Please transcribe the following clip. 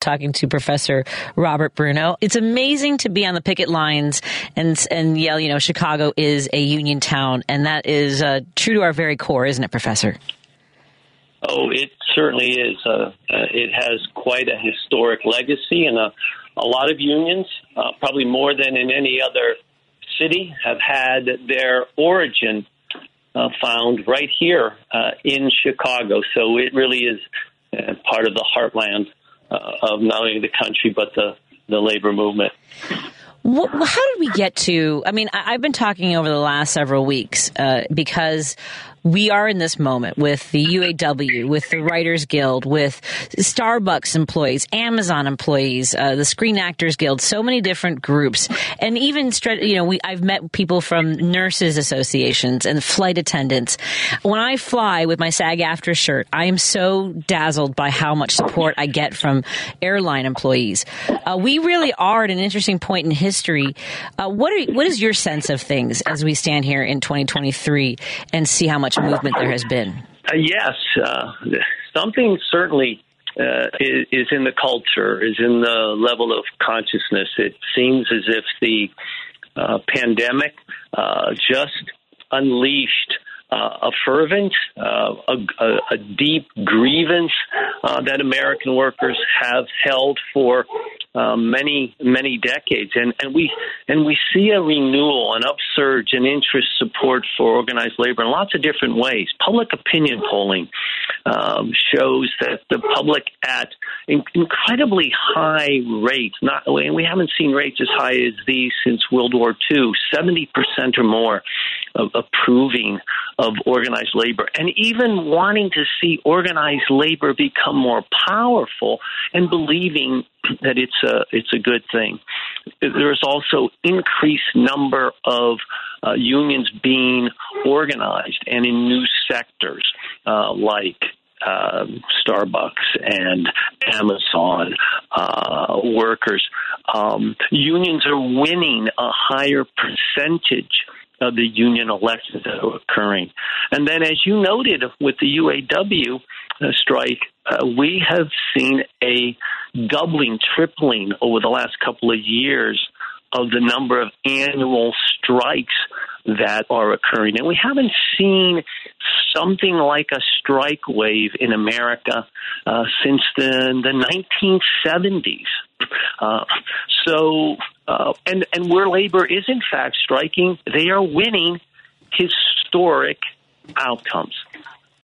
talking to Professor Robert Bruno. It's amazing to be on the picket lines and and yell, you know, Chicago is a union town, and that is uh, true to our very core, isn't it, Professor? Oh, it certainly is. Uh, uh, it has quite a historic legacy, and a, a lot of unions, uh, probably more than in any other city, have had their origin uh, found right here uh, in Chicago. So it really is part of the heartland of not only the country but the the labor movement. How did we get to? I mean, I've been talking over the last several weeks uh, because we are in this moment with the UAW, with the Writers Guild, with Starbucks employees, Amazon employees, uh, the Screen Actors Guild, so many different groups, and even you know, we I've met people from nurses associations and flight attendants. When I fly with my SAG-AFTRA shirt, I am so dazzled by how much support I get from airline employees. Uh, we really are at an interesting point in history. Uh, what are, what is your sense of things as we stand here in 2023 and see how much much movement there has been. Uh, yes, uh, something certainly uh, is, is, in the culture, is in the level of consciousness. It seems as if the uh, pandemic uh, just unleashed uh, a fervent, uh, a, a, deep grievance uh, that American workers have held for um, many many decades, and and we and we see a renewal, an upsurge in interest support for organized labor in lots of different ways. Public opinion polling um, shows that the public at in- incredibly high rates, not and we haven't seen rates as high as these since World War II, seventy percent or more of approving of organized labor and even wanting to see organized labor become more powerful and believing that it's a it's a good thing. There's also increased number of uh, unions being organized and in new sectors uh, like uh, Starbucks and Amazon uh, workers. Um, unions are winning a higher percentage of the union elections that are occurring. And then, as you noted with the UAW uh, strike, uh, we have seen a doubling, tripling over the last couple of years of the number of annual strikes that are occurring. And we haven't seen something like a strike wave in America uh, since the, the 1970s. Uh, so, uh, and, and where labor is in fact striking, they are winning historic outcomes.